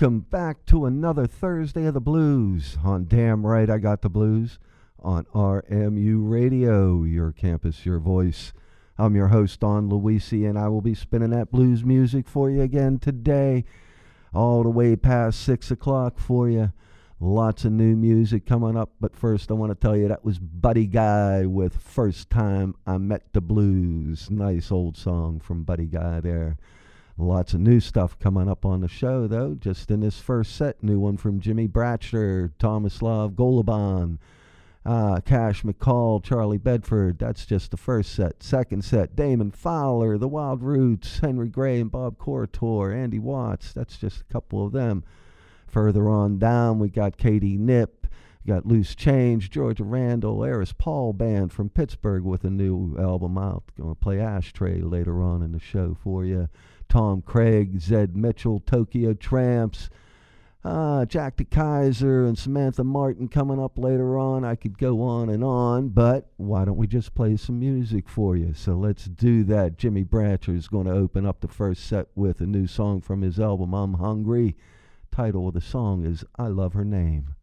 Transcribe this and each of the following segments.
Welcome back to another Thursday of the Blues on Damn Right I Got the Blues on RMU Radio, your campus, your voice. I'm your host, Don Luisi, and I will be spinning that blues music for you again today, all the way past 6 o'clock for you. Lots of new music coming up, but first I want to tell you that was Buddy Guy with First Time I Met the Blues. Nice old song from Buddy Guy there. Lots of new stuff coming up on the show, though. Just in this first set, new one from Jimmy Bratcher, Tomislav Goluban, uh, Cash McCall, Charlie Bedford. That's just the first set. Second set, Damon Fowler, The Wild Roots, Henry Gray and Bob Corritore, Andy Watts. That's just a couple of them. Further on down, we got Katie Knipp. We got Loose Change, Georgia Randall, Eris Paul Band from Pittsburgh with a new album out. Going to play Ashtray later on in the show for you. Tom Craig, Zed Mitchell, Tokyo Tramps, uh, Jack the Kaiser, and Samantha Martin coming up later on. I could go on and on, but why don't we just play some music for you? So let's do that. Jimmy Bratcher is going to open up the first set with a new song from his album, I'm Hungry. Title of the song is I Love Her Name.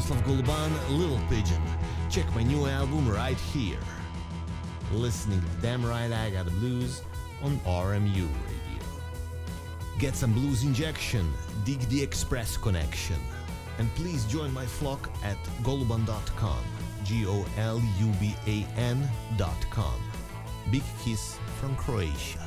Tomislav Goluban, Little Pigeon. Check my new album right here. Listening to Damn Right I Got the Blues on RMU Radio. Get some blues injection, dig the express connection. And please join my flock at goluban.com. G O L U B A N.com. Big kiss from Croatia.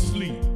sleep.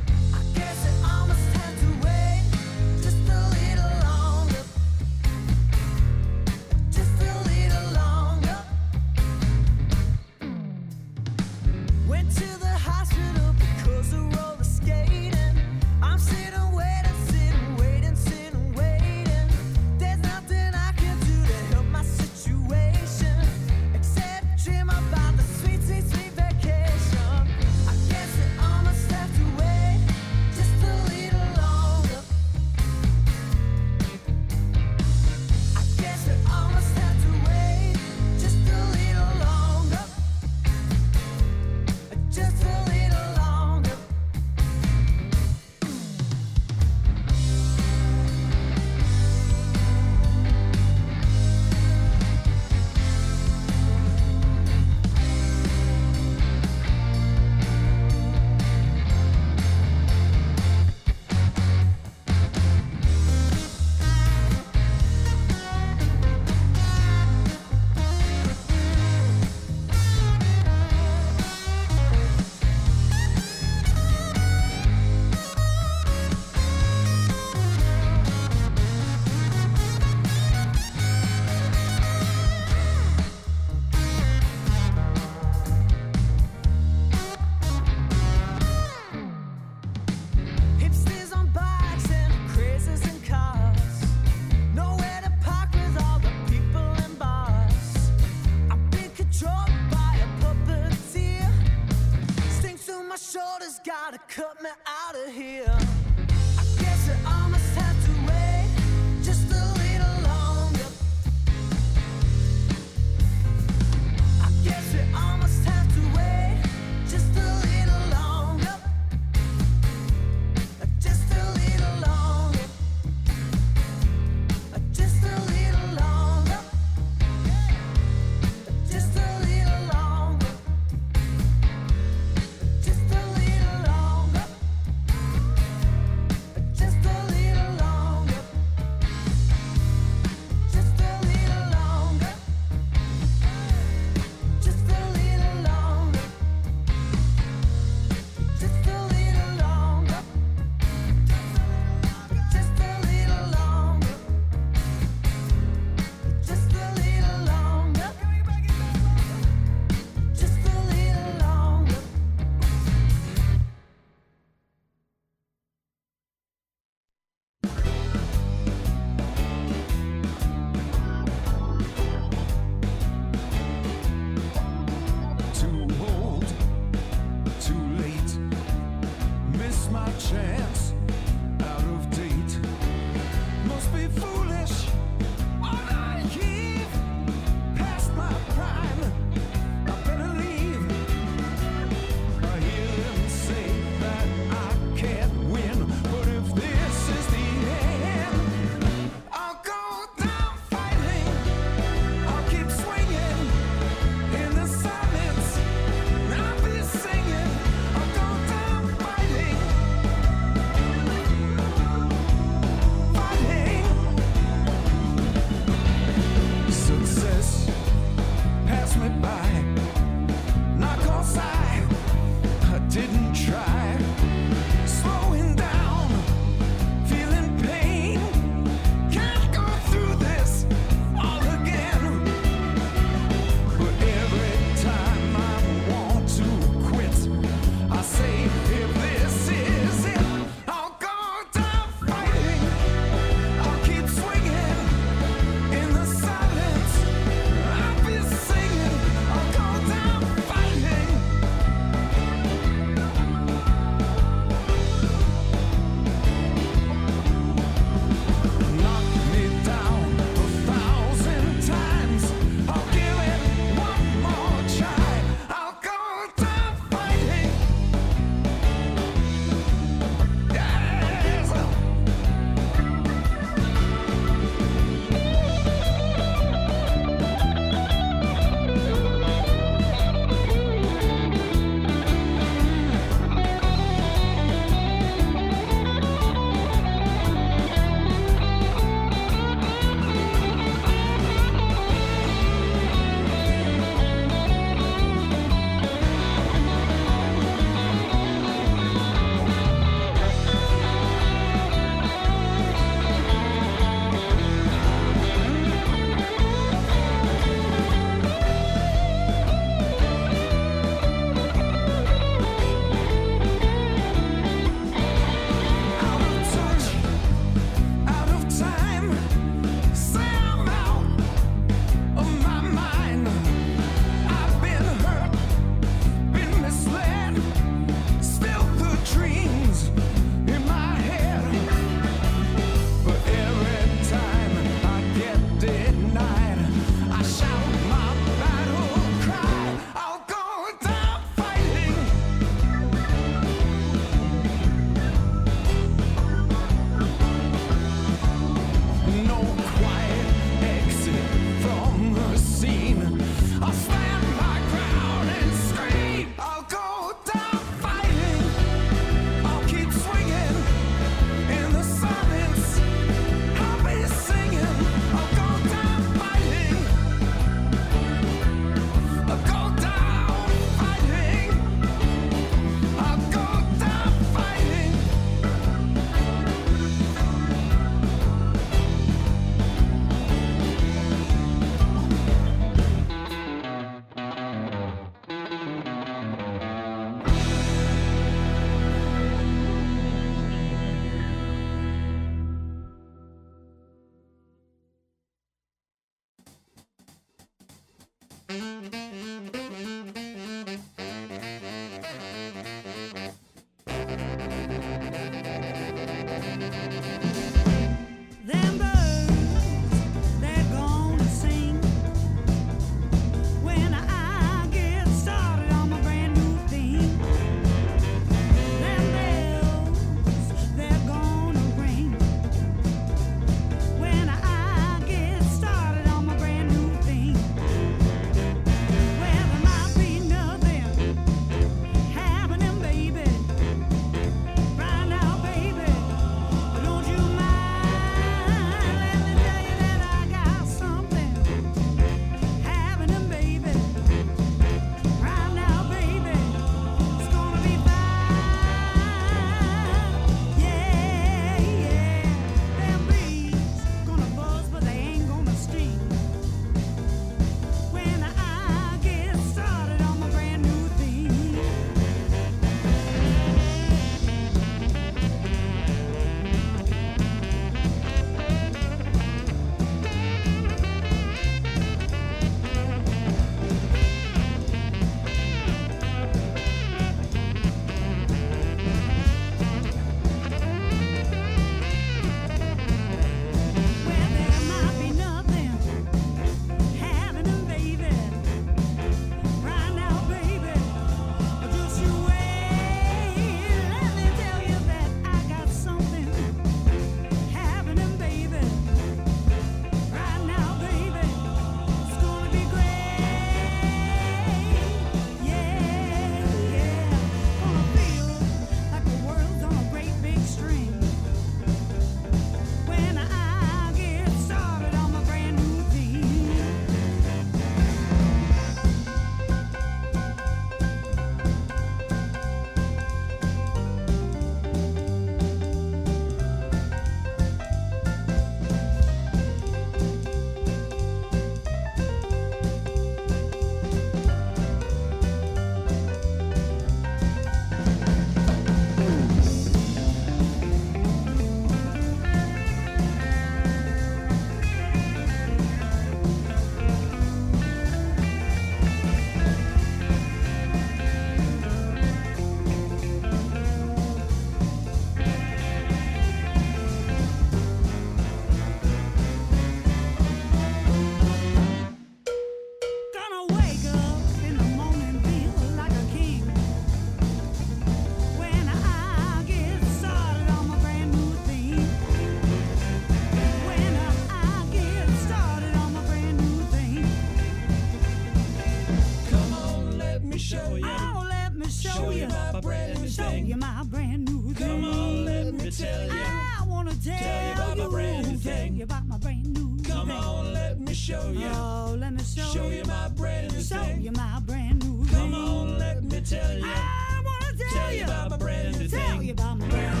New show you my brand new Come thing. on, let me tell you. I wanna tell, Tell you about my brand new tell thing. you about my brand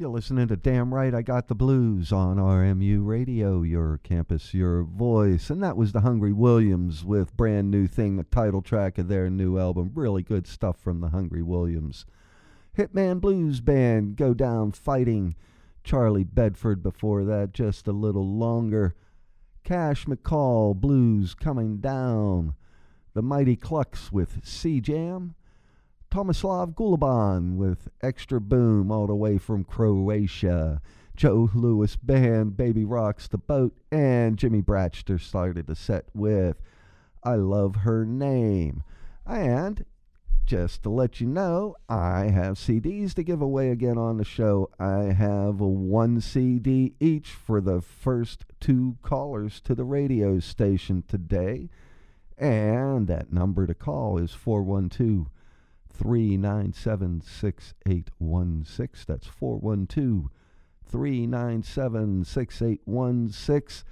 You're listening to Damn Right I Got the Blues on RMU Radio, your campus, your voice. And that was the Hungry Williams with Brand New Thing, the title track of their new album. Really good stuff from the Hungry Williams. Hitman Blues Band, Go Down Fighting. Charlie Bedford before that, just a little longer. Cash McCall, Blues Coming Down. The Mighty Clucks with C Jam. Tomislav Goluban with Extra Boom all the way from Croatia. Joe Lewis Band, Baby Rocks the Boat, and Jimmy Bratcher started the set with I Love Her Name. And just to let you know, I have CDs to give away again on the show. I have one CD each for the first two callers to the radio station today. And that number to call is 412 397 6816. That's 412 397 6816.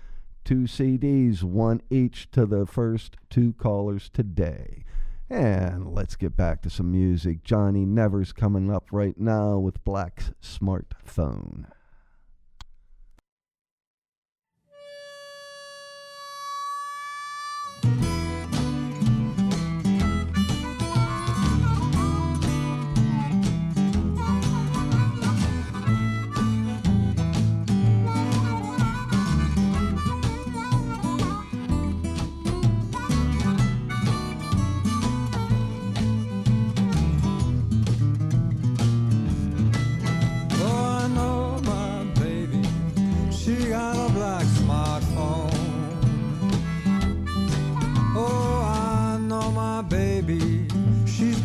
Two CDs, one each to the first two callers today. And let's get back to some music. Johnny Nevers coming up right now with Black's Smartphone.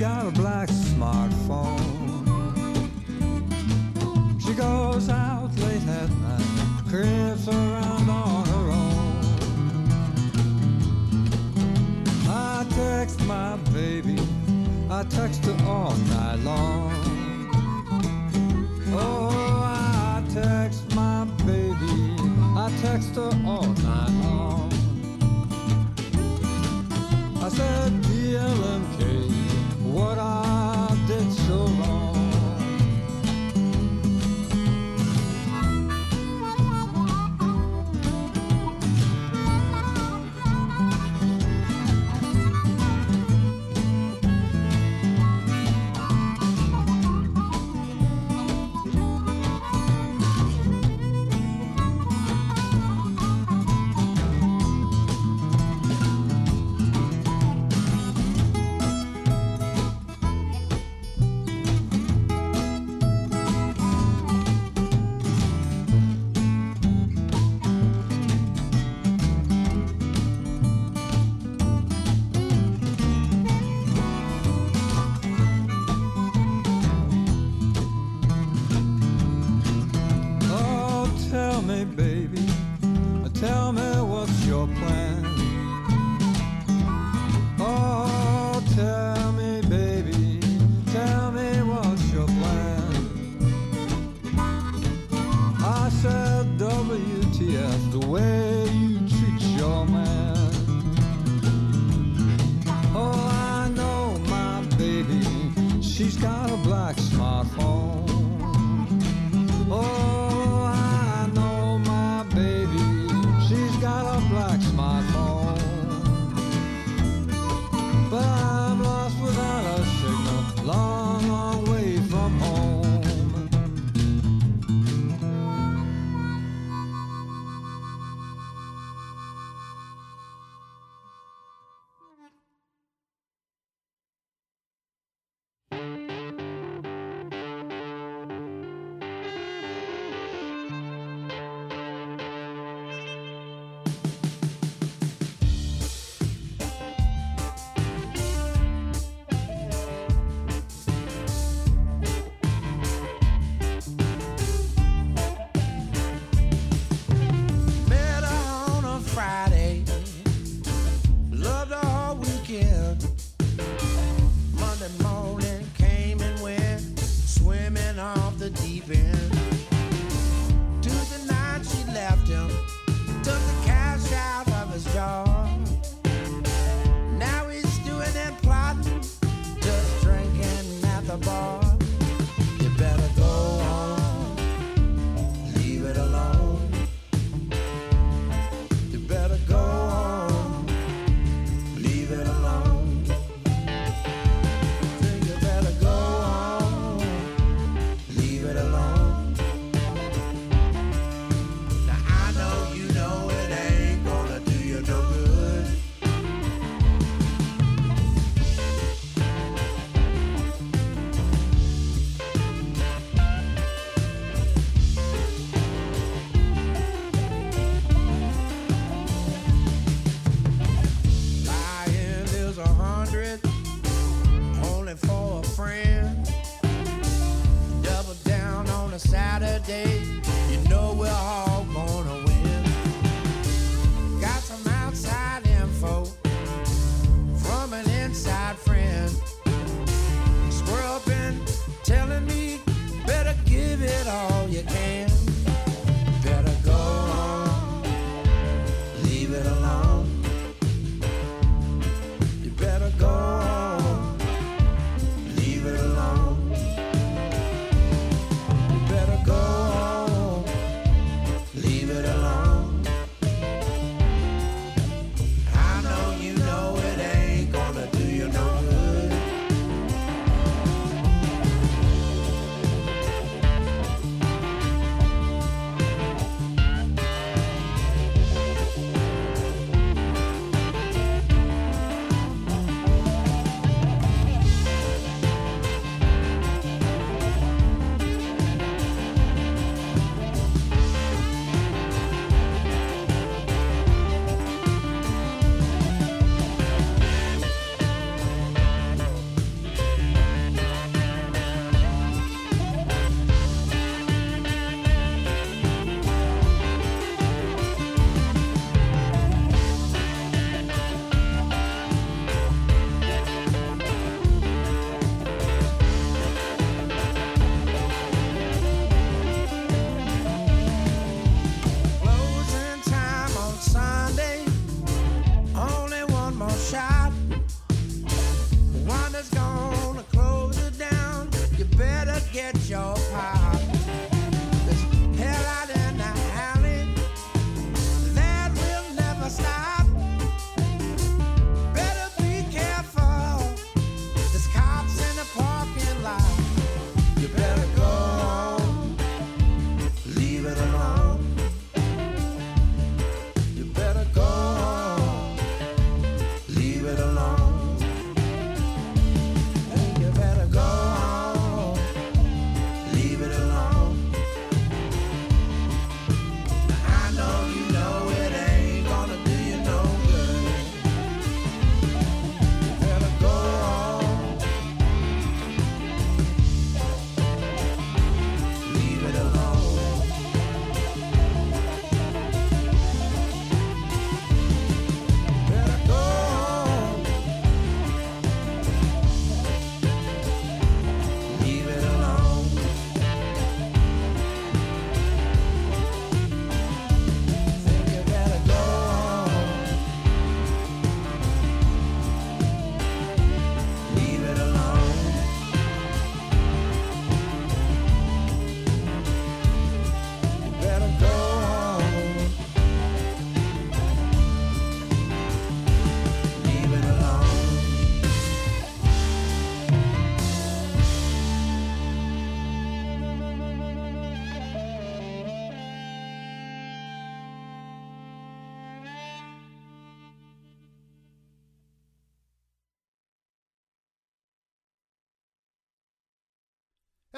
got a black smartphone. She goes out late at night, drifts around on her own. I text my baby, I text her all night long. Oh, I text my baby, I text her all night long. I said, DLM did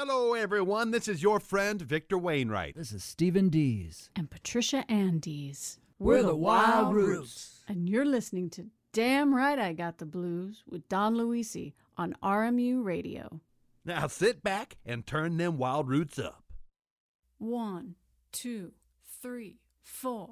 Hello, everyone. This is your friend, Victor Wainwright. This is Stephen Dees. And Patricia Ann Dees. We're, We're the Wild Roots. And you're listening to Damn Right I Got the Blues with Don Luisi on RMU Radio. Now sit back and turn them wild roots up. One, two, three, four.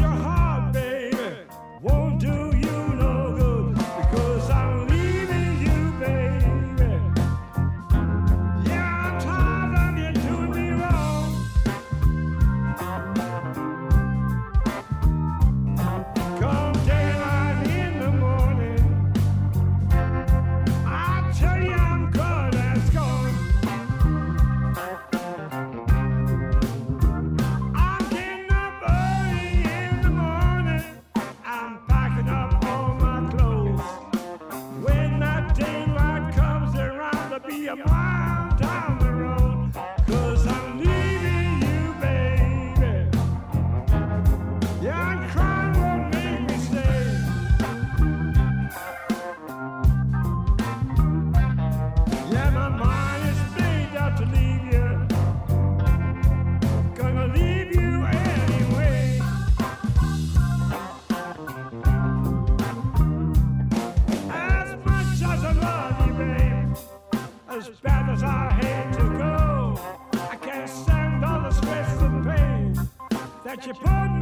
as bad as I hate to go. I can't stand all the stress and pain that you put me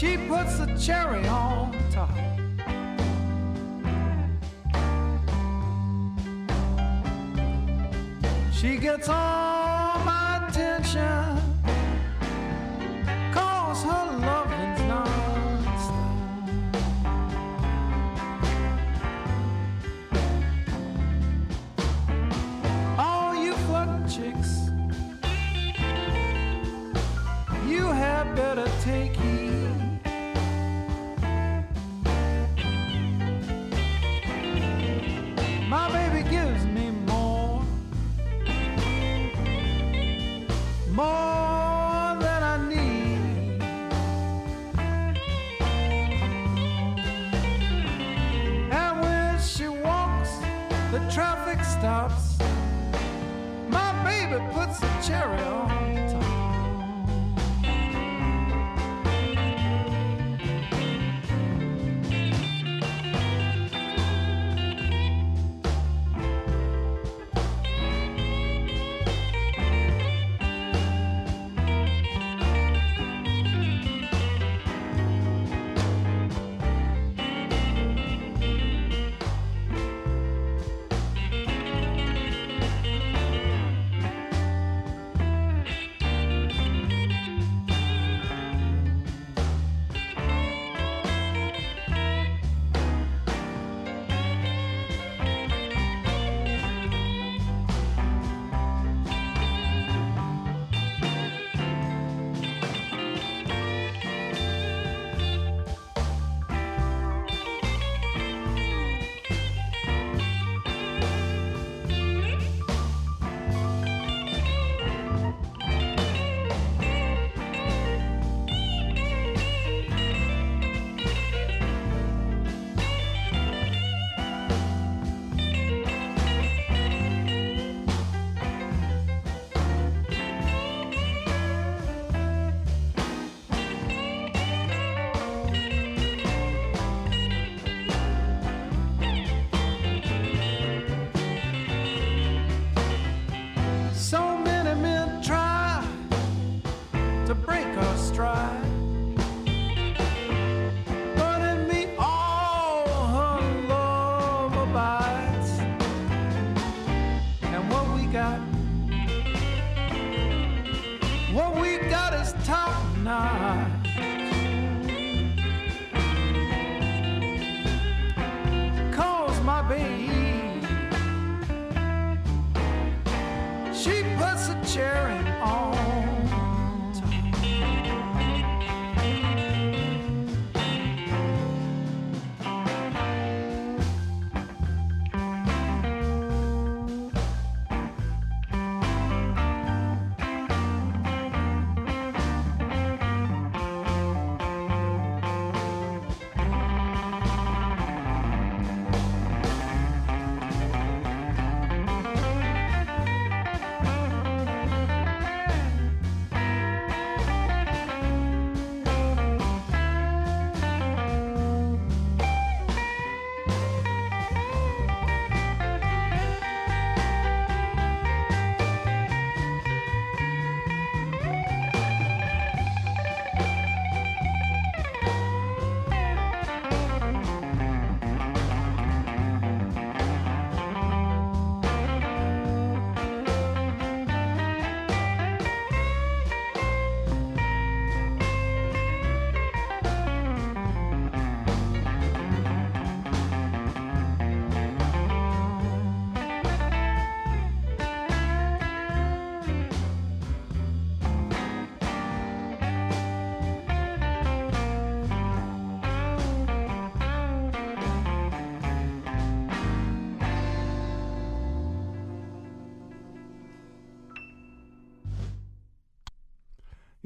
she puts the cherry on top. She gets all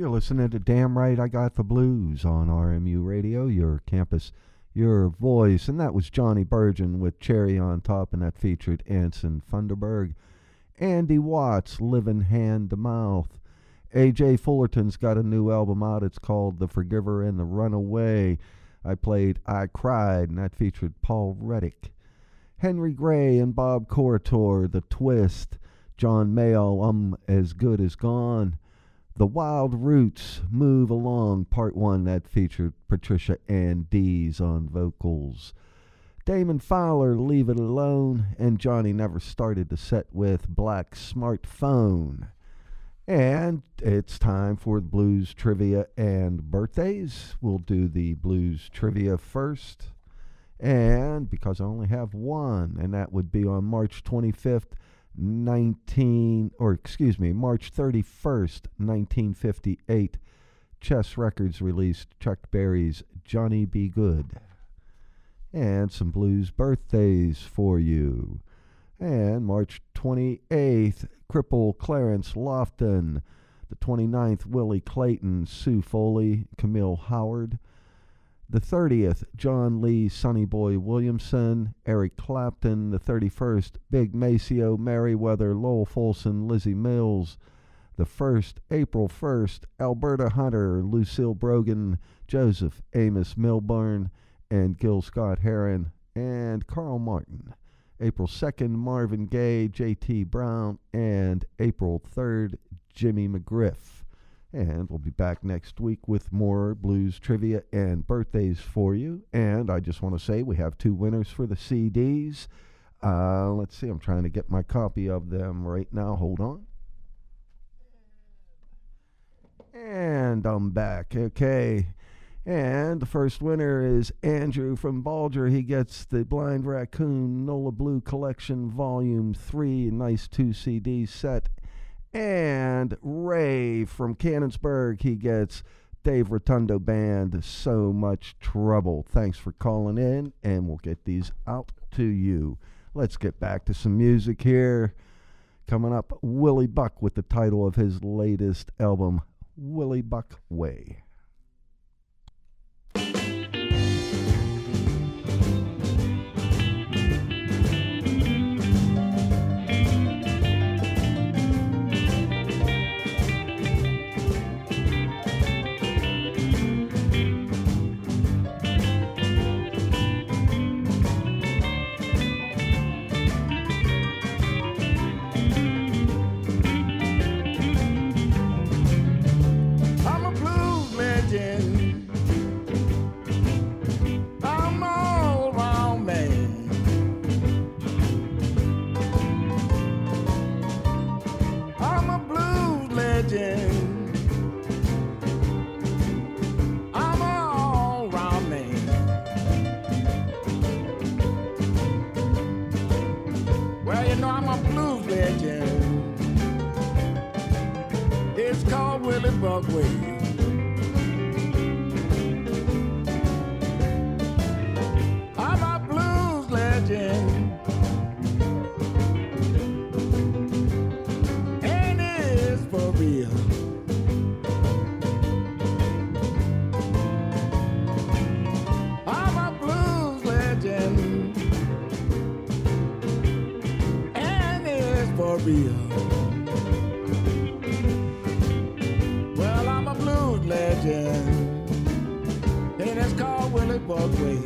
You're listening to Damn Right I Got the Blues on RMU Radio, your campus, your voice. And that was Johnny Burgin with Cherry on Top, and that featured Anson Funderburgh. Andy Watts, Living Hand to Mouth. AJ Fullerton's got a new album out. It's called The Forgiver and the Runaway. I played I Cried, and that featured Paul Reddick. Henry Gray and Bob Corritore, The Twist, John Mayo, I'm um As Good As Gone. The Wild Roots, Move Along, Part 1, that featured Patricia Ann Dees on vocals. Damon Fowler, Leave It Alone, and Johnny never started the set with Black Smartphone. And it's time for the blues trivia and birthdays. We'll do the blues trivia first. And because I only have one, and that would be on March 25th, 19, or excuse me, March 31st, 1958, Chess Records released Chuck Berry's Johnny B. Goode. And some blues birthdays for you. And March 28th, cripple Clarence Lofton. The 29th, Willie Clayton, Sue Foley, Camille Howard. The 30th, John Lee, Sonny Boy Williamson, Eric Clapton. The 31st, Big Maceo, Merriweather, Lowell Fulson, Lizzie Miles. The 1st, April 1st, Alberta Hunter, Lucille Bogan, Joseph Amos Milburn, and Gil Scott Heron, and Carl Martin. April 2nd, Marvin Gaye, J.T. Brown, and April 3rd, Jimmy McGriff. And we'll be back next week with more blues trivia and birthdays for you. And I just want to say we have two winners for the CDs. Uh, let's see, I'm trying to get my copy of them right now. Hold on. And I'm back. Okay. And the first winner is Andrew from Balger. He gets the Blind Raccoon Nola Blue Collection Volume 3, nice 2 CD set. And Ray from Canonsburg, he gets Dave Rotundo Band, So Much Trouble. Thanks for calling in, and we'll get these out to you. Let's get back to some music here. Coming up, Willie Buck with the title of his latest album, Willie Buck Way. Willie I'm a blues legend. And it's for real. I'm a blues legend. And it's for real. Called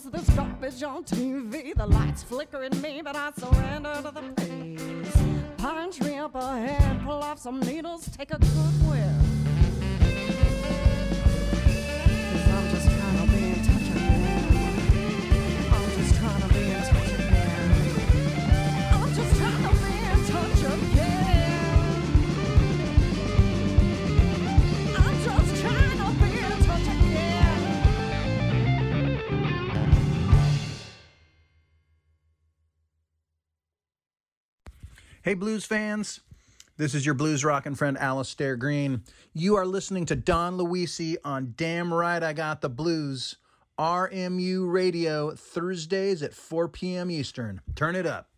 this garbage on TV. The lights flicker in me, but I surrender to the pace. Pine tree up ahead, pull off some needles, take a good whiff. Hey, blues fans. This is your blues rockin' friend Alastair Greene. You are listening to Don Luisi on Damn Right I Got the Blues, RMU Radio, Thursdays at 4 p.m. Eastern. Turn it up.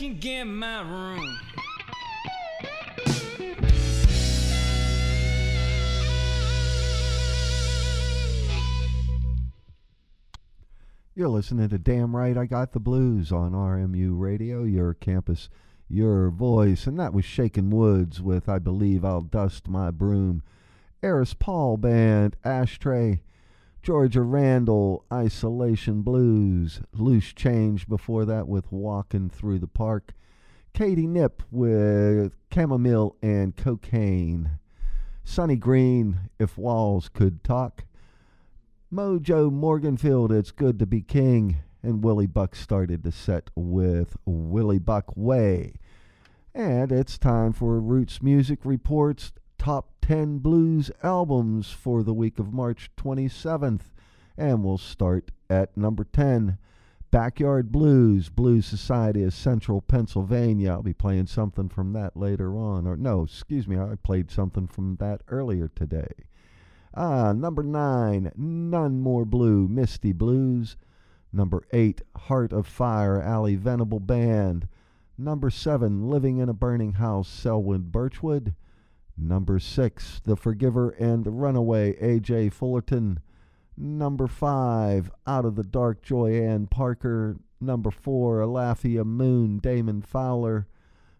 Can get my room. You're listening to Damn Right I Got the Blues on RMU Radio, your campus, your voice. And that was Shaken Woods with I Believe I'll Dust My Broom. Eris Paul Band, Ashtray. Georgia Randall, Isolation Blues. Loose Change before that with Walking Through the Park. Katie Knipp with Chamomile and Cocaine. Sonny Green, If Walls Could Talk. Mojo Morganfield, It's Good to Be King. And Willie Buck started the set with Willie Buck Way. And it's time for Roots Music Reports Top 10 Blues Albums for the week of March 27th. And we'll start at number 10. Backyard Blues, Blues Society of Central Pennsylvania. I'll be playing something from that later on. Or, no, excuse me, I played something from that earlier today. Ah, number nine, None More Blue, Misty Blues. Number eight, Heart of Fire, Ally Venable Band. Number seven, Living in a Burning House, Selwyn Birchwood. Number six, The Forgiver and the Runaway, A.J. Fullerton. Number five, Out of the Dark, Joyann Parker. Number four, Alafia Moon, Damon Fowler.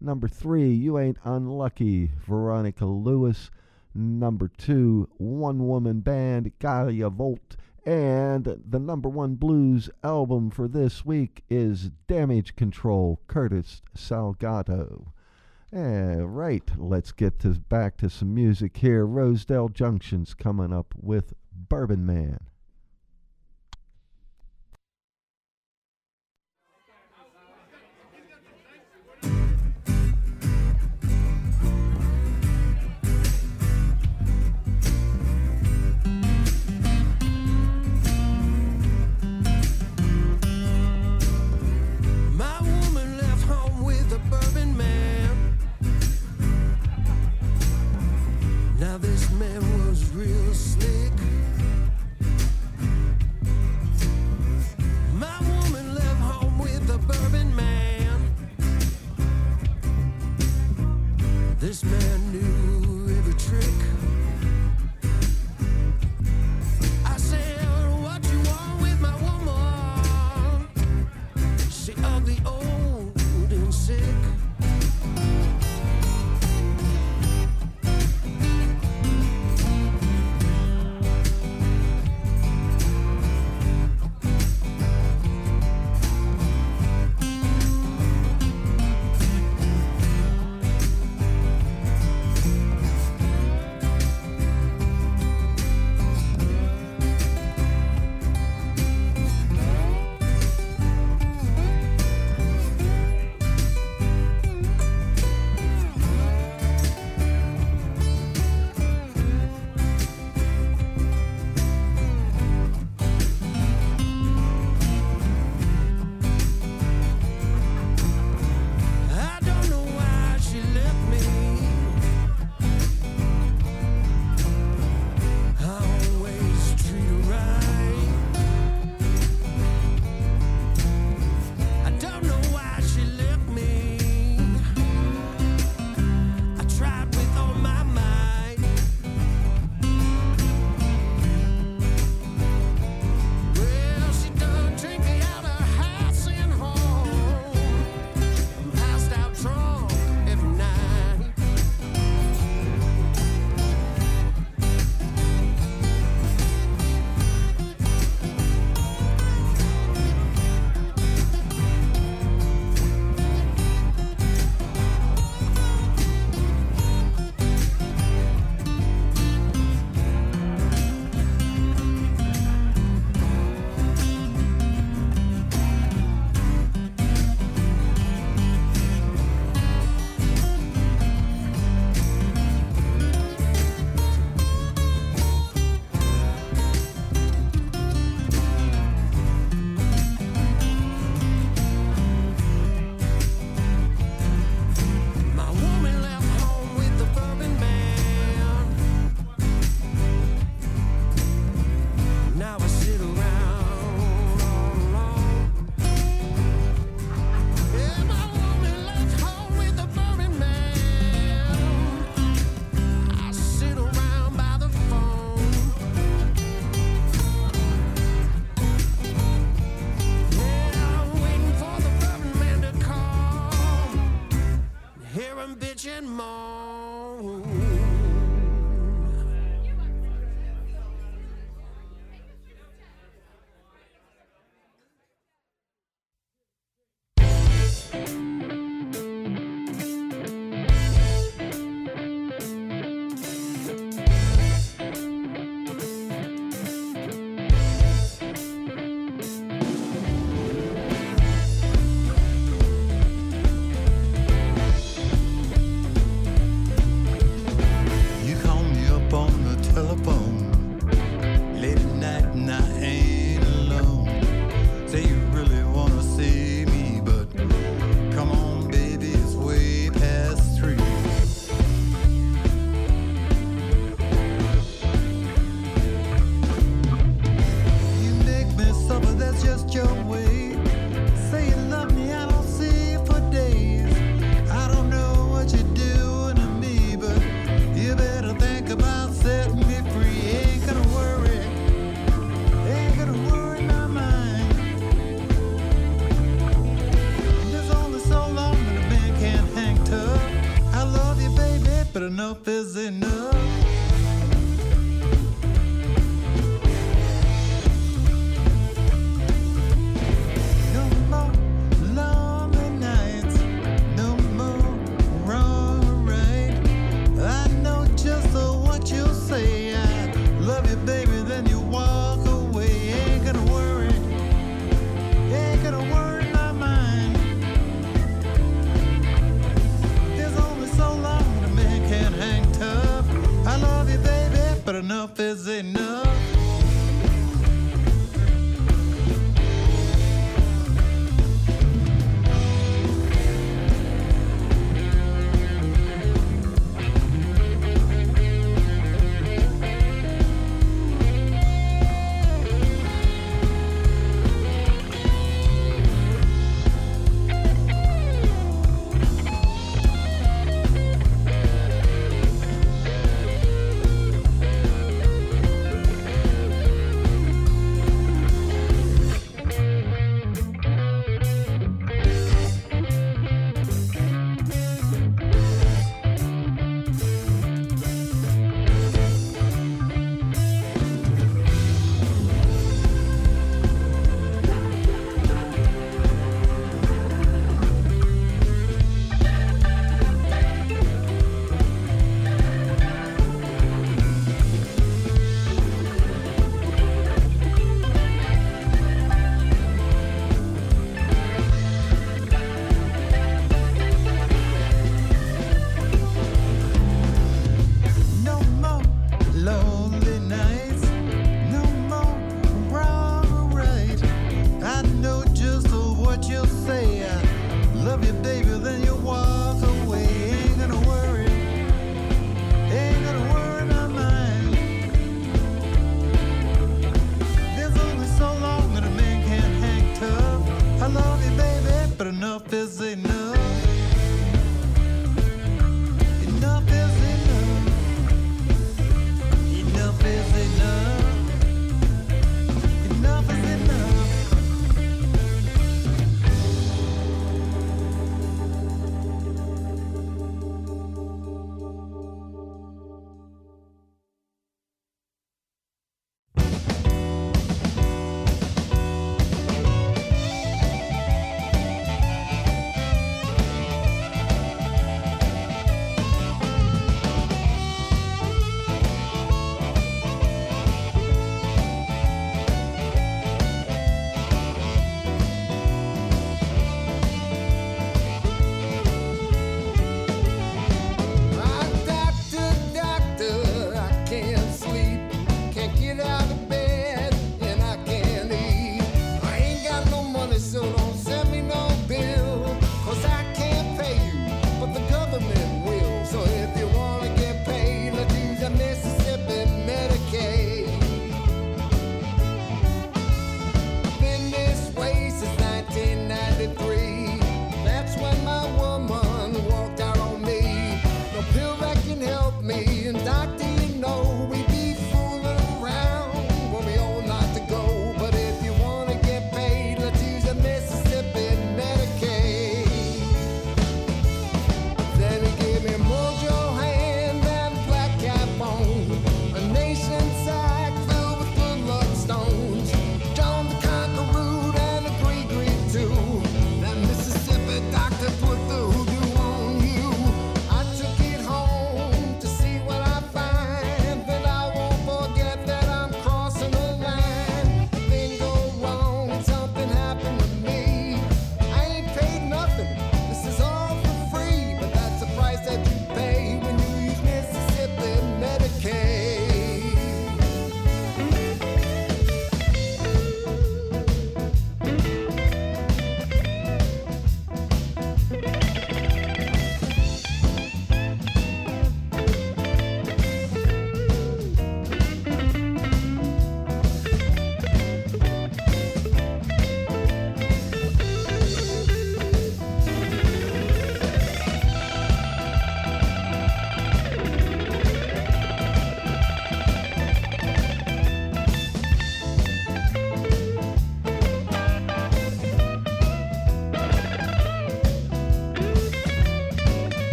Number three, You Ain't Unlucky, Veronica Lewis. Number two, One Woman Band, Gaia Volt. And the number one blues album for this week is Damage Control, Curtis Salgado. Eh, right, let's get to, back to some music here. Rosedale Junction's coming up with Bourbon Man. This man knew every trick. Enough is enough.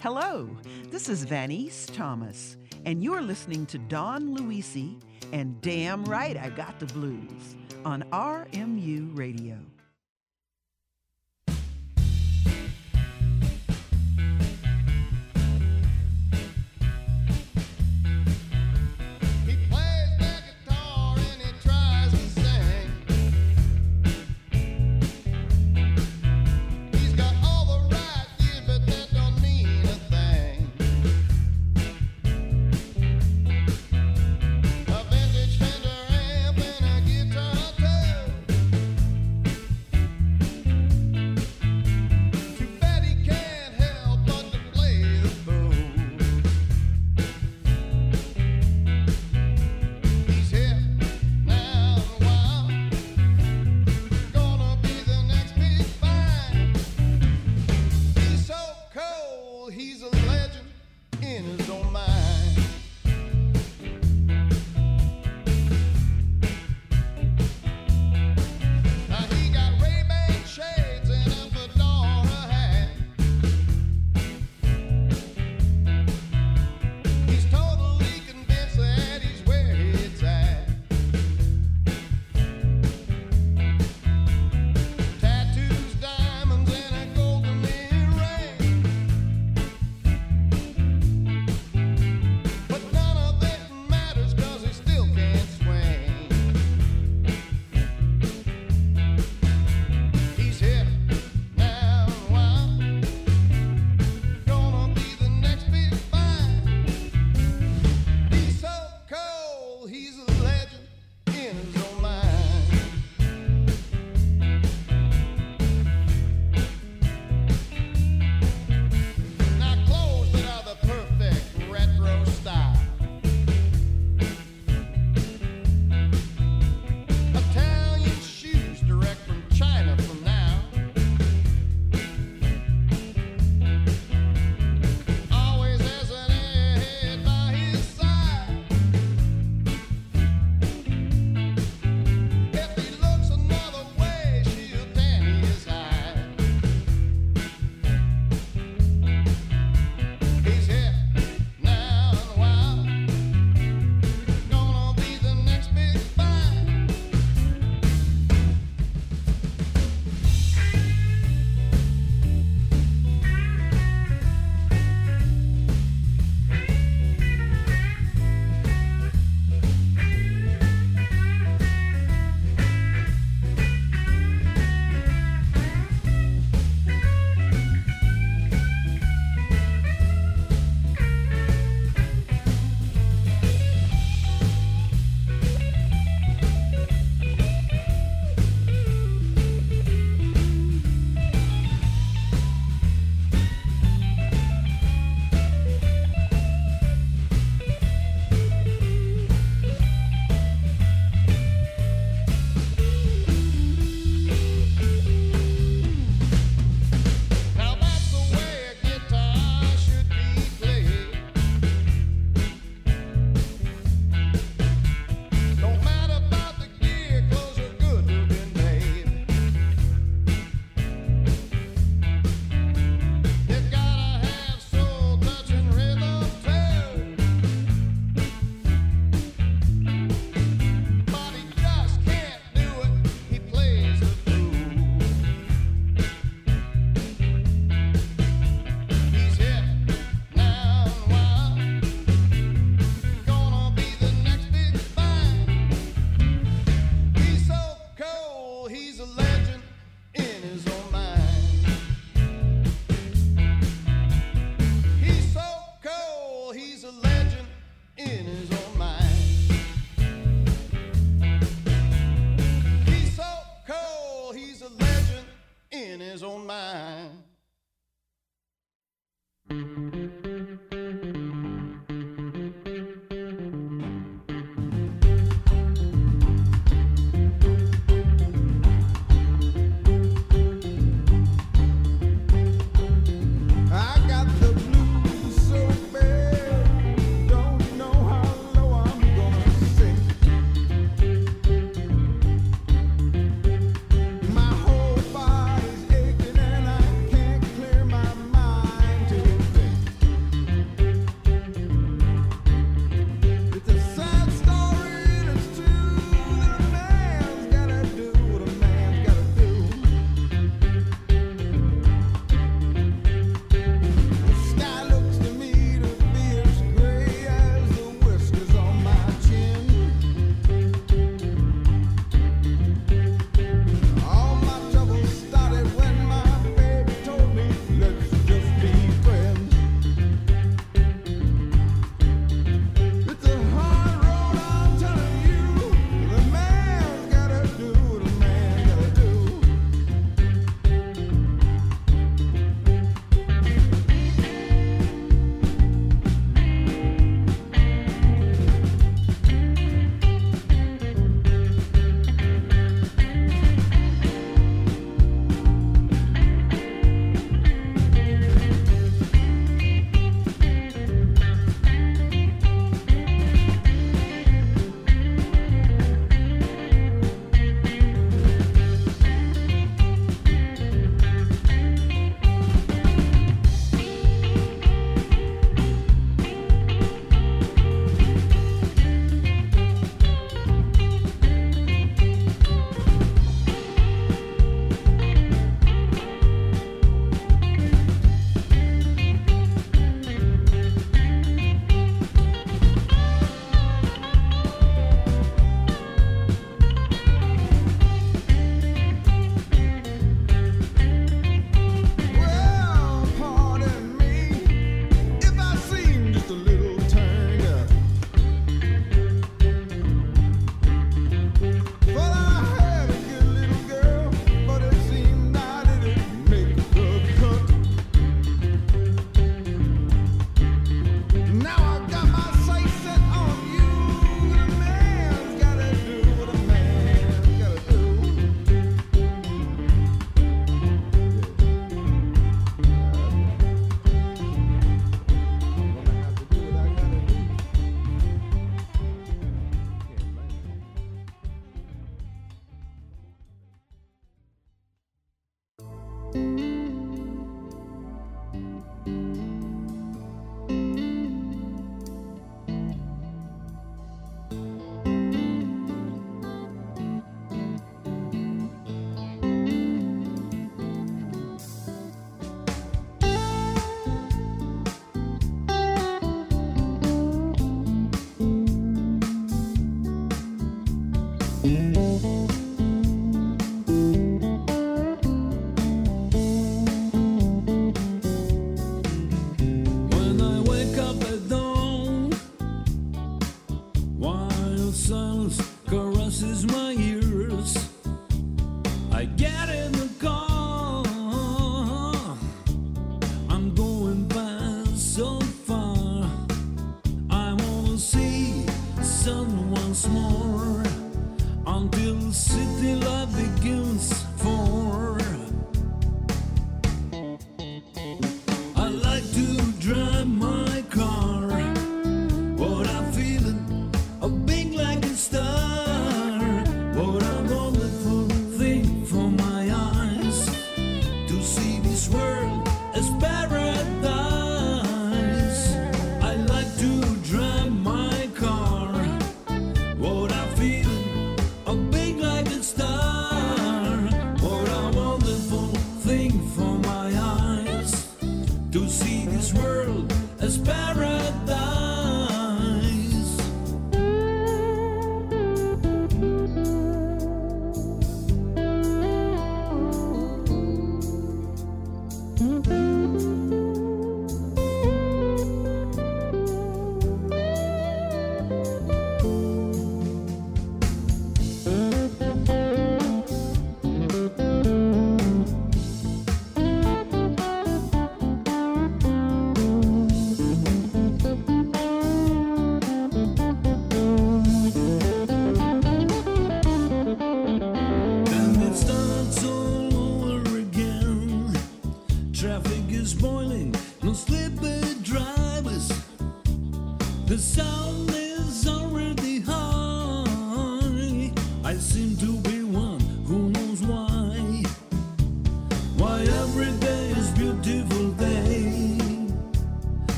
Hello, this is Vaneese Thomas, and you're listening to Don Luisi and Damn Right I Got the Blues on RMU Radio.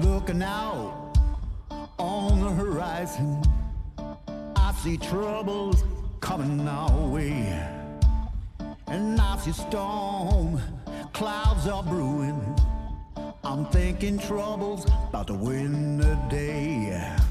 looking out on the horizon. I see troubles coming our way, and I see storm clouds are brewing. I'm thinking troubles about to win the day.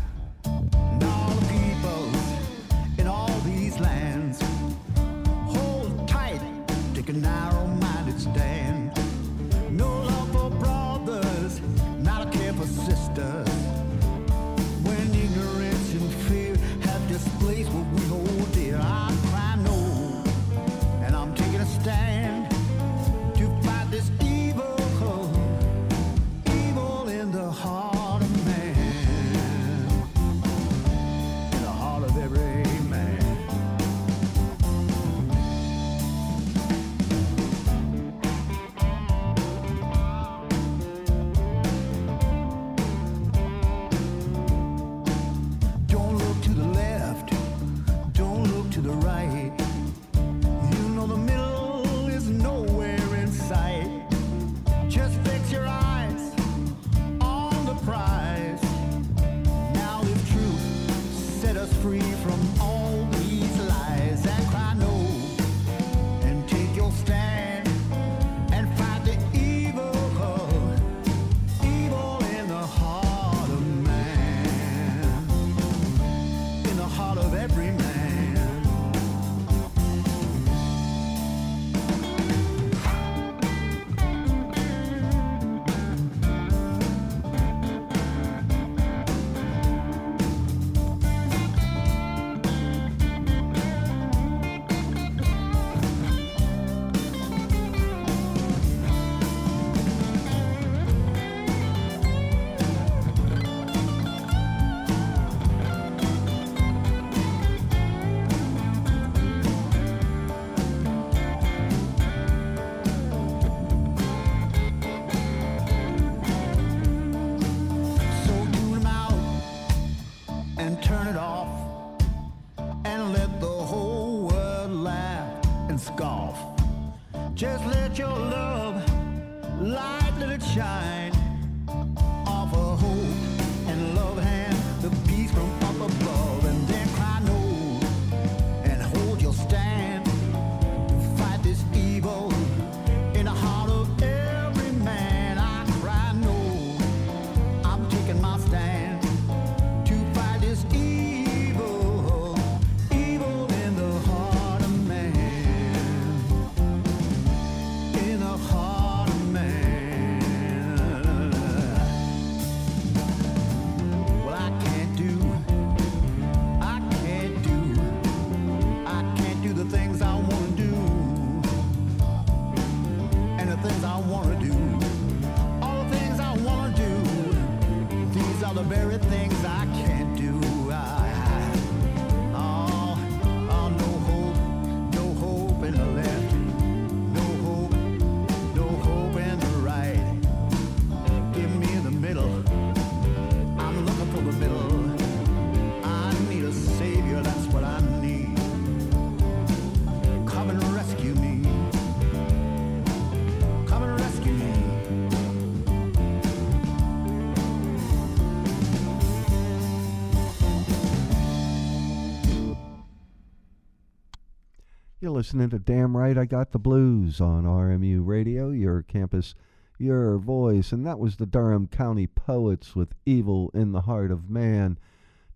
Listening to Damn Right I Got the Blues on RMU Radio, your campus, your voice. And that was the Durham County Poets with Evil in the Heart of Man.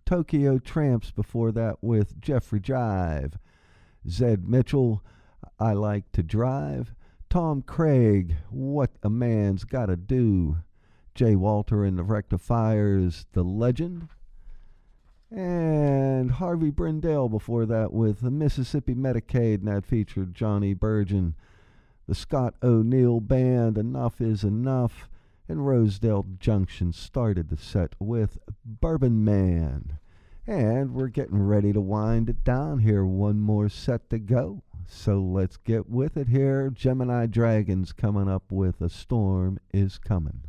Tokyo Tramps before that with Jeffrey Jive. Zed Mitchell, I Like to Drive. Tom Craig, What a Man's Gotta Do. Jay Walter and the Rectifiers, The Legend. And Harvey Brindell before that with the Mississippi Medicaid, and that featured Johnny Burgin. The Scott O'Neill Band, Enough is Enough. And Rosedale Junction started the set with Bourbon Man. And we're getting ready to wind it down here. One more set to go. So let's get with it here. Gemini Dragons coming up with A Storm is Coming.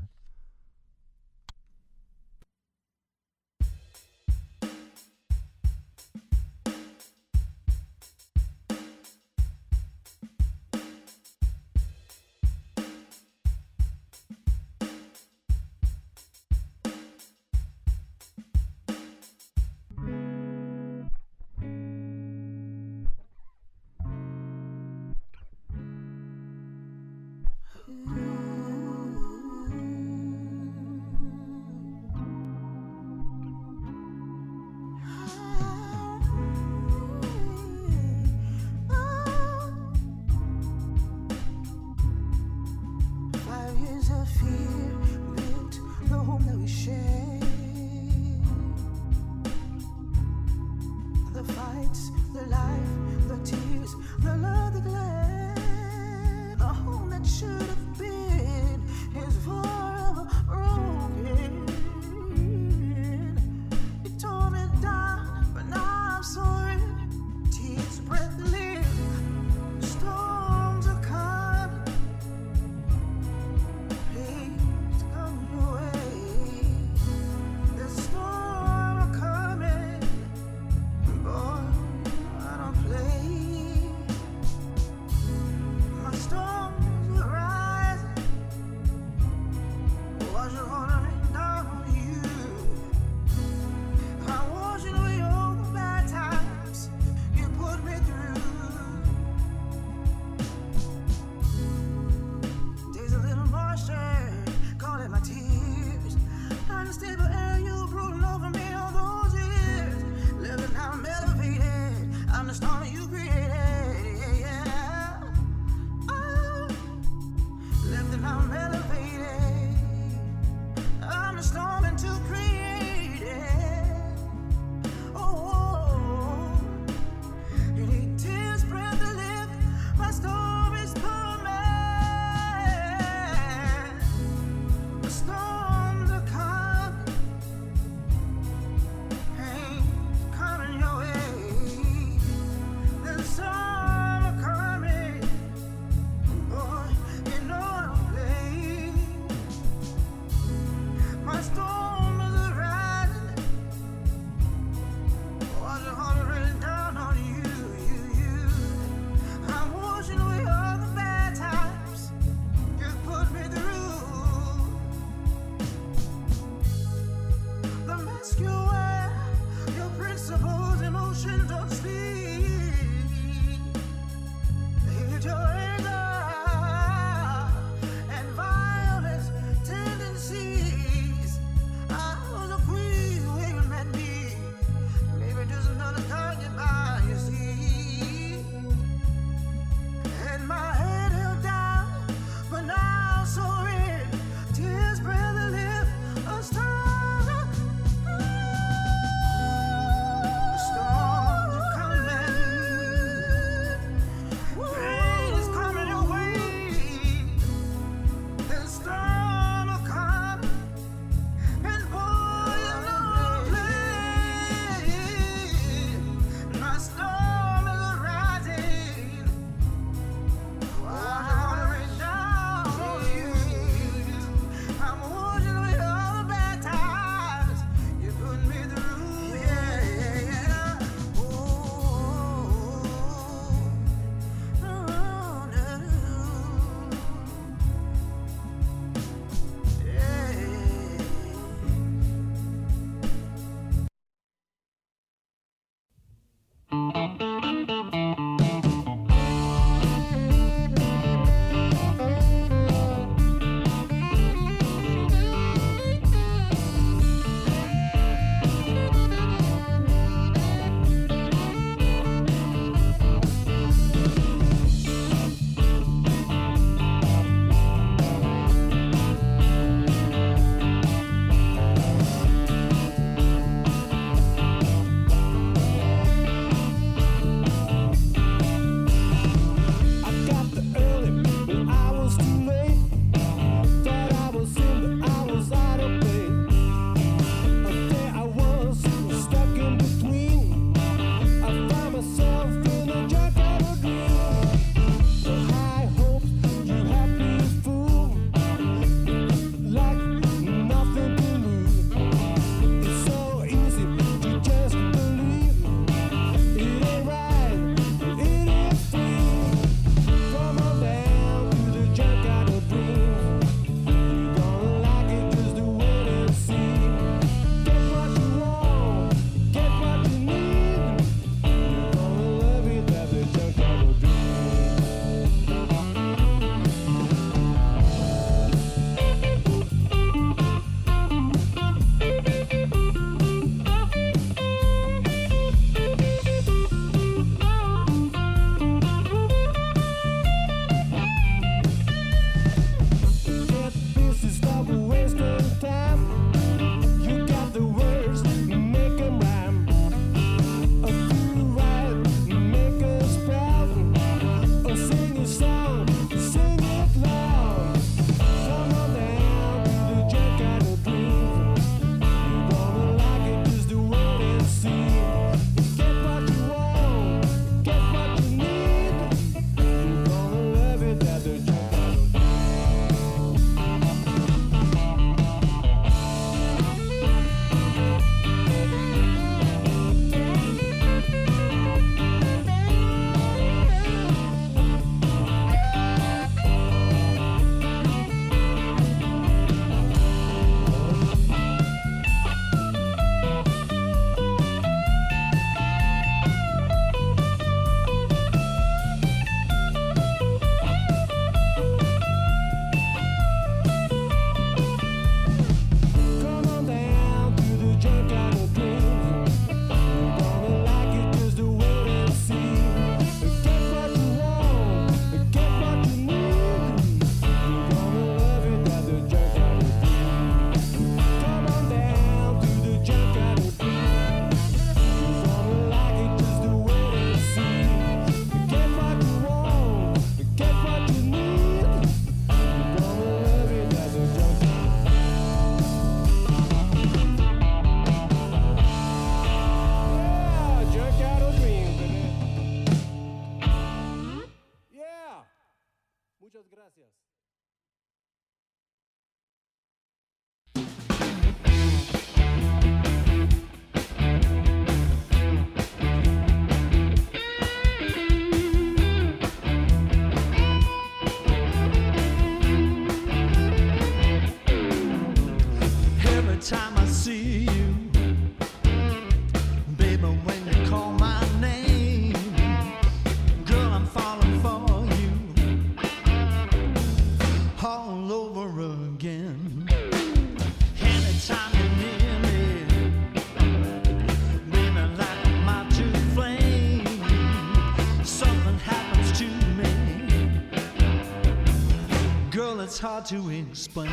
hard to explain.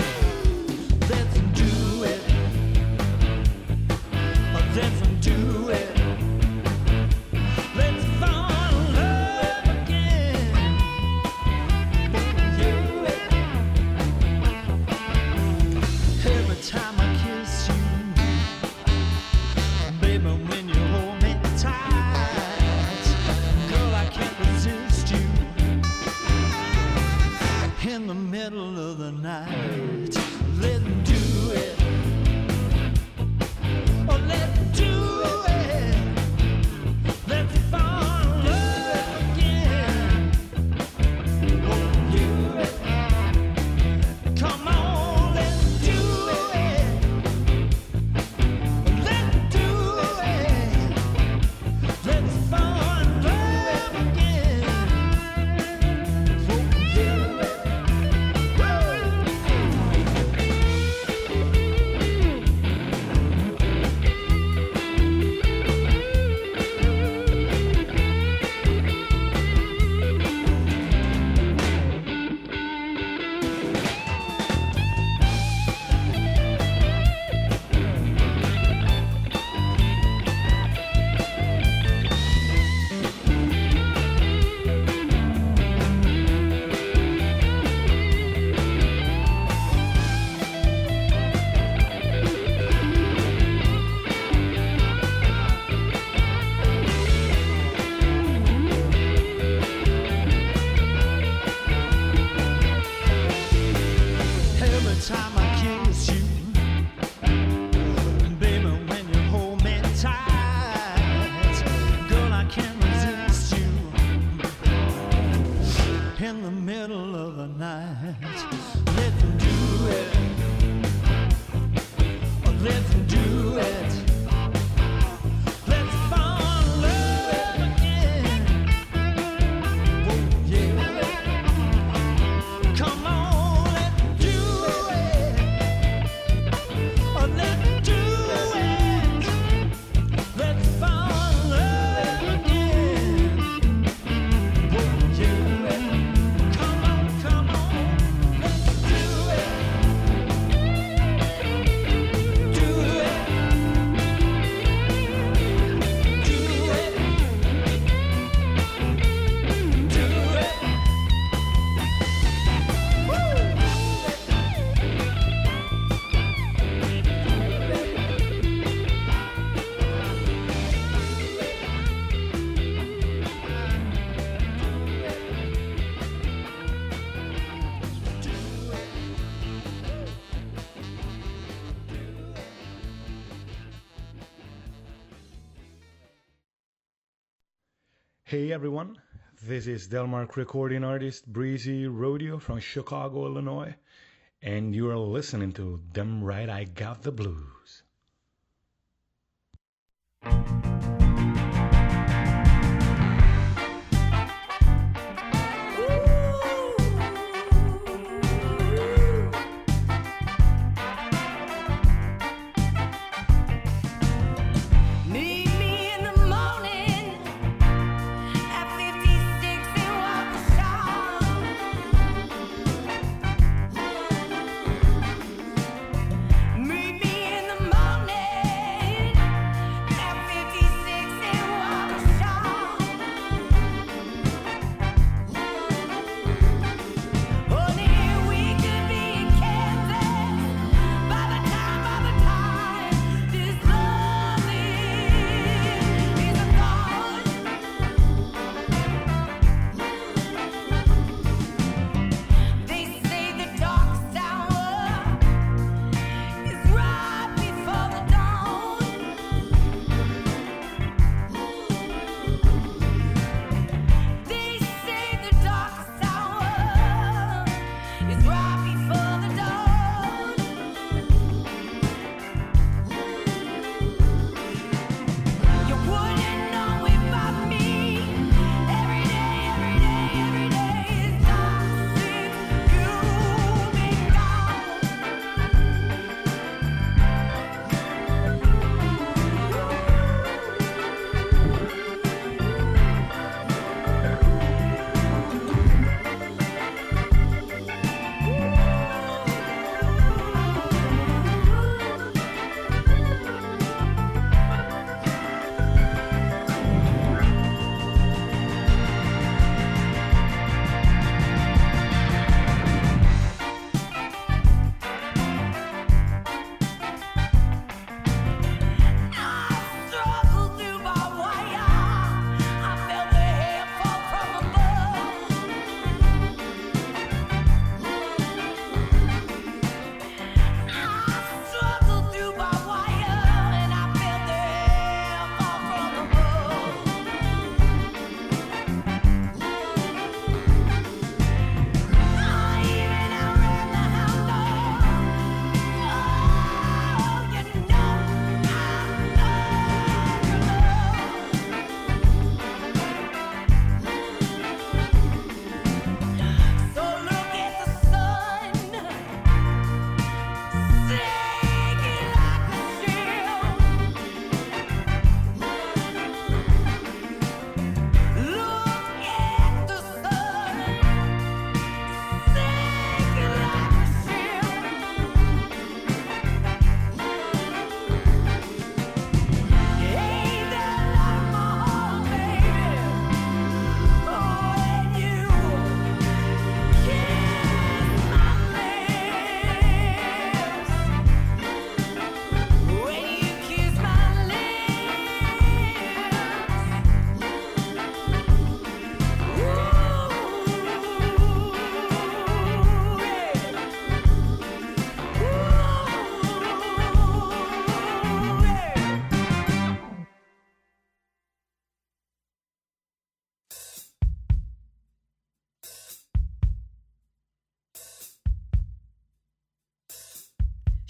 Hey everyone, this is Delmark recording artist Breezy Rodio from Chicago, Illinois, and you're listening to Damn Right I Got the Blues.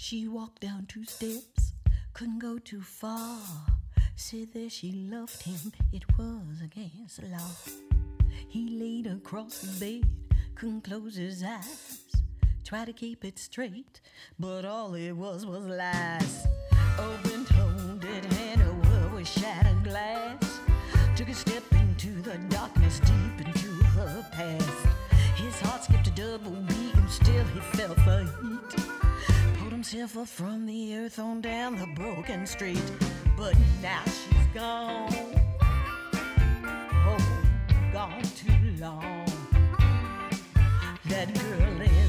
She walked down two steps, couldn't go too far. Said that she loved him, it was against the law. He laid across the bed, couldn't close his eyes. Tried to keep it straight, but all it was was lies. Open it had a world with shattered glass. Took a step into the darkness, deep into her past. His heart skipped a double beat, and still he felt. Pulled from the earth on down the broken street, but now she's gone. Oh, gone too long. That girl is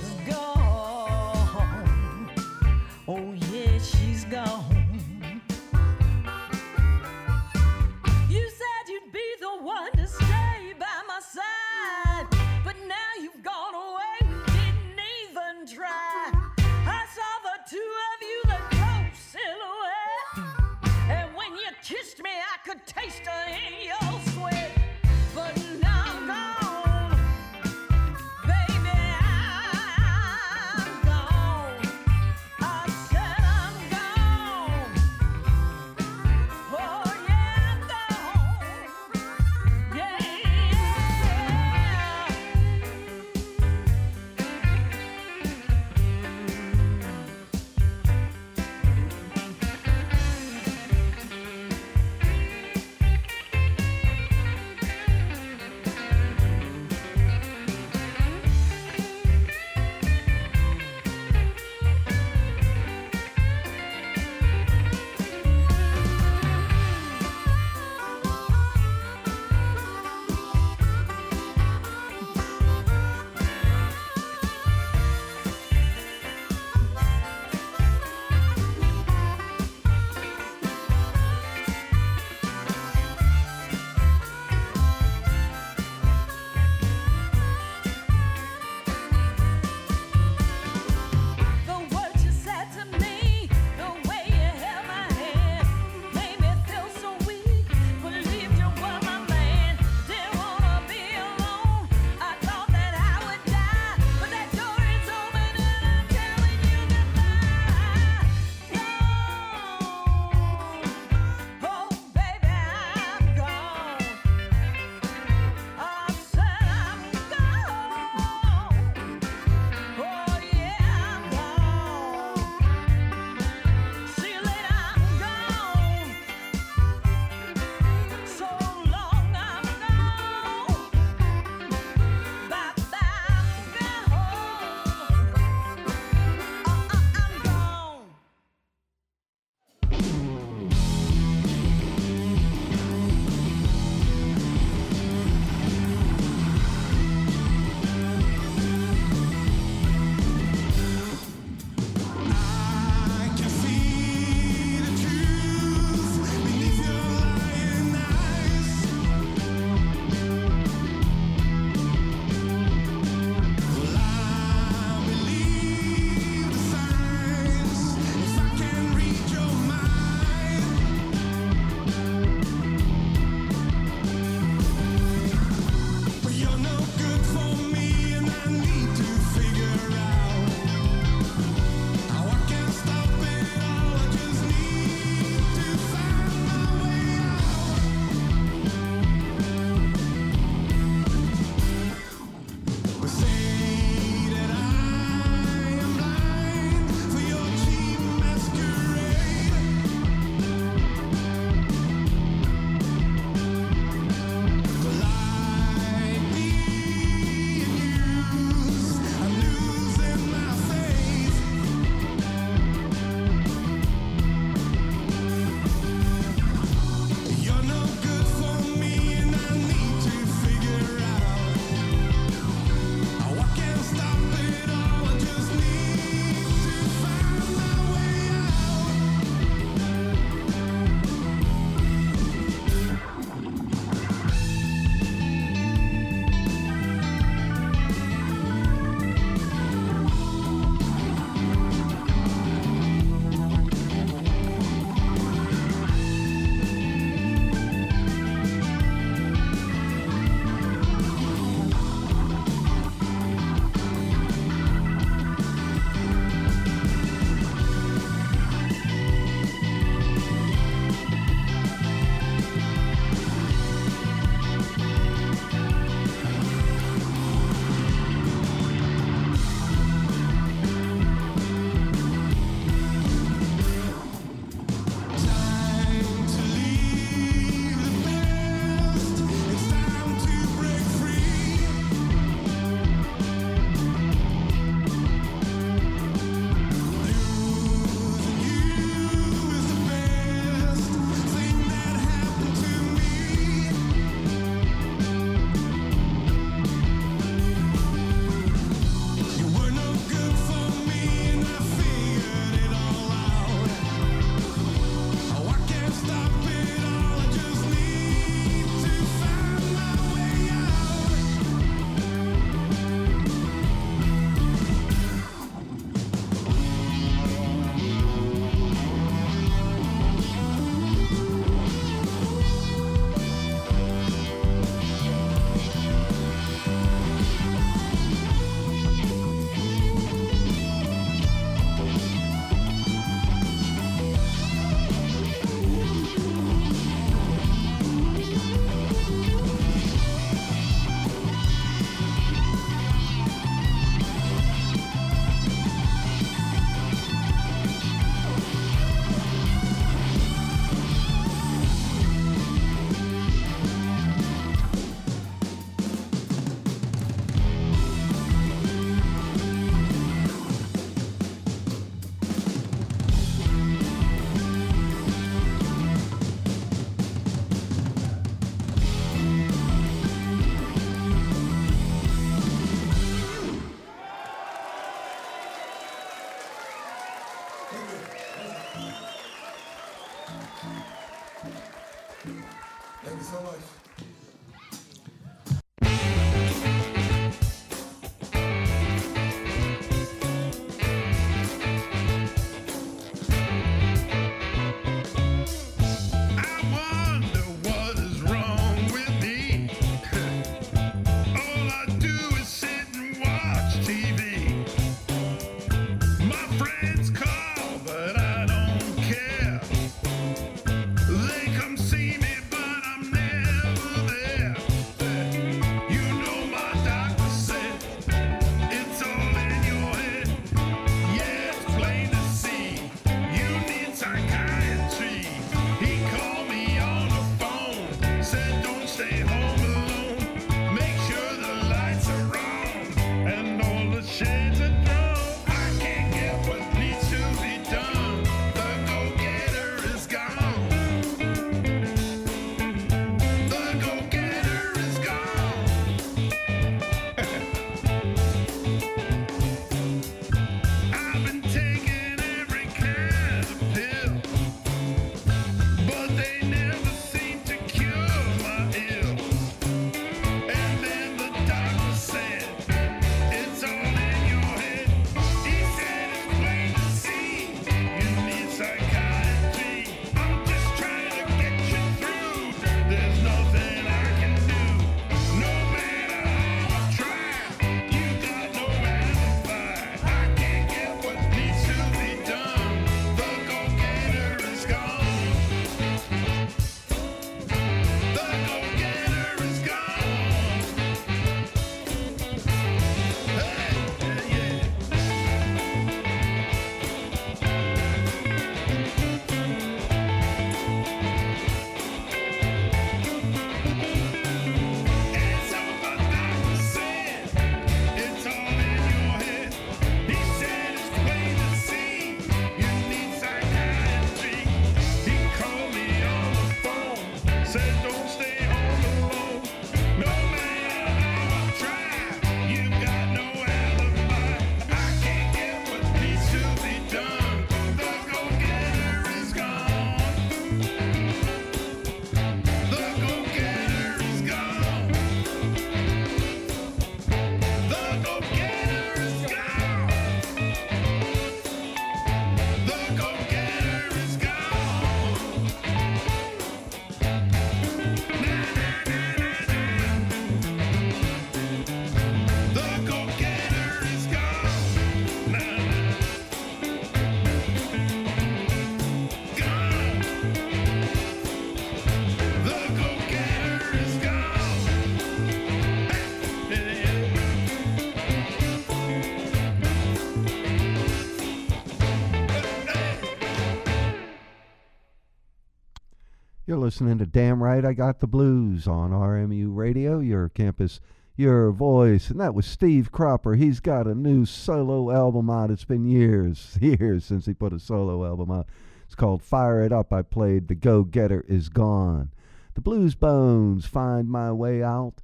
listening to Damn Right I Got the Blues on RMU Radio, your campus, your voice. And that was Steve Cropper. He's got a new solo album out. It's been years, years since he put a solo album out. It's called Fire It Up. I played The Go Getter Is Gone. The Blues Bones, Find My Way Out.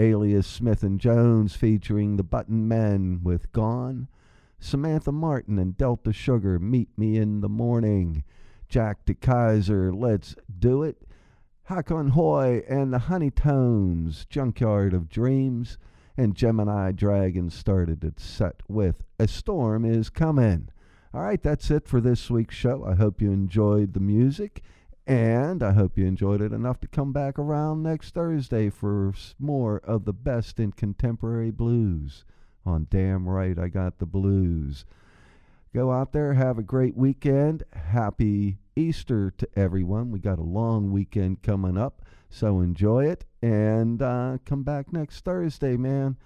Alias Smith and Jones featuring the Button Men with Gone. Samantha Martin and Delta Sugar, Meet Me in the Morning. Jack de Keyzer, Let's Do It. Hakon Hoy and the Honeytones, Junkyard of Dreams. And Gemini Dragon started its set with A Storm Is Coming. All right, that's it for this week's show. I hope you enjoyed the music. And I hope you enjoyed it enough to come back around next Thursday for more of the best in contemporary blues on Damn Right I Got the Blues. Go out there, have a great weekend. Happy Easter to everyone. We got a long weekend coming up, so enjoy it and uh, come back next Thursday, man.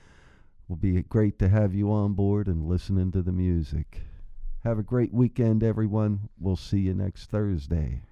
Will be great to have you on board and listening to the music. Have a great weekend, everyone. We'll see you next Thursday.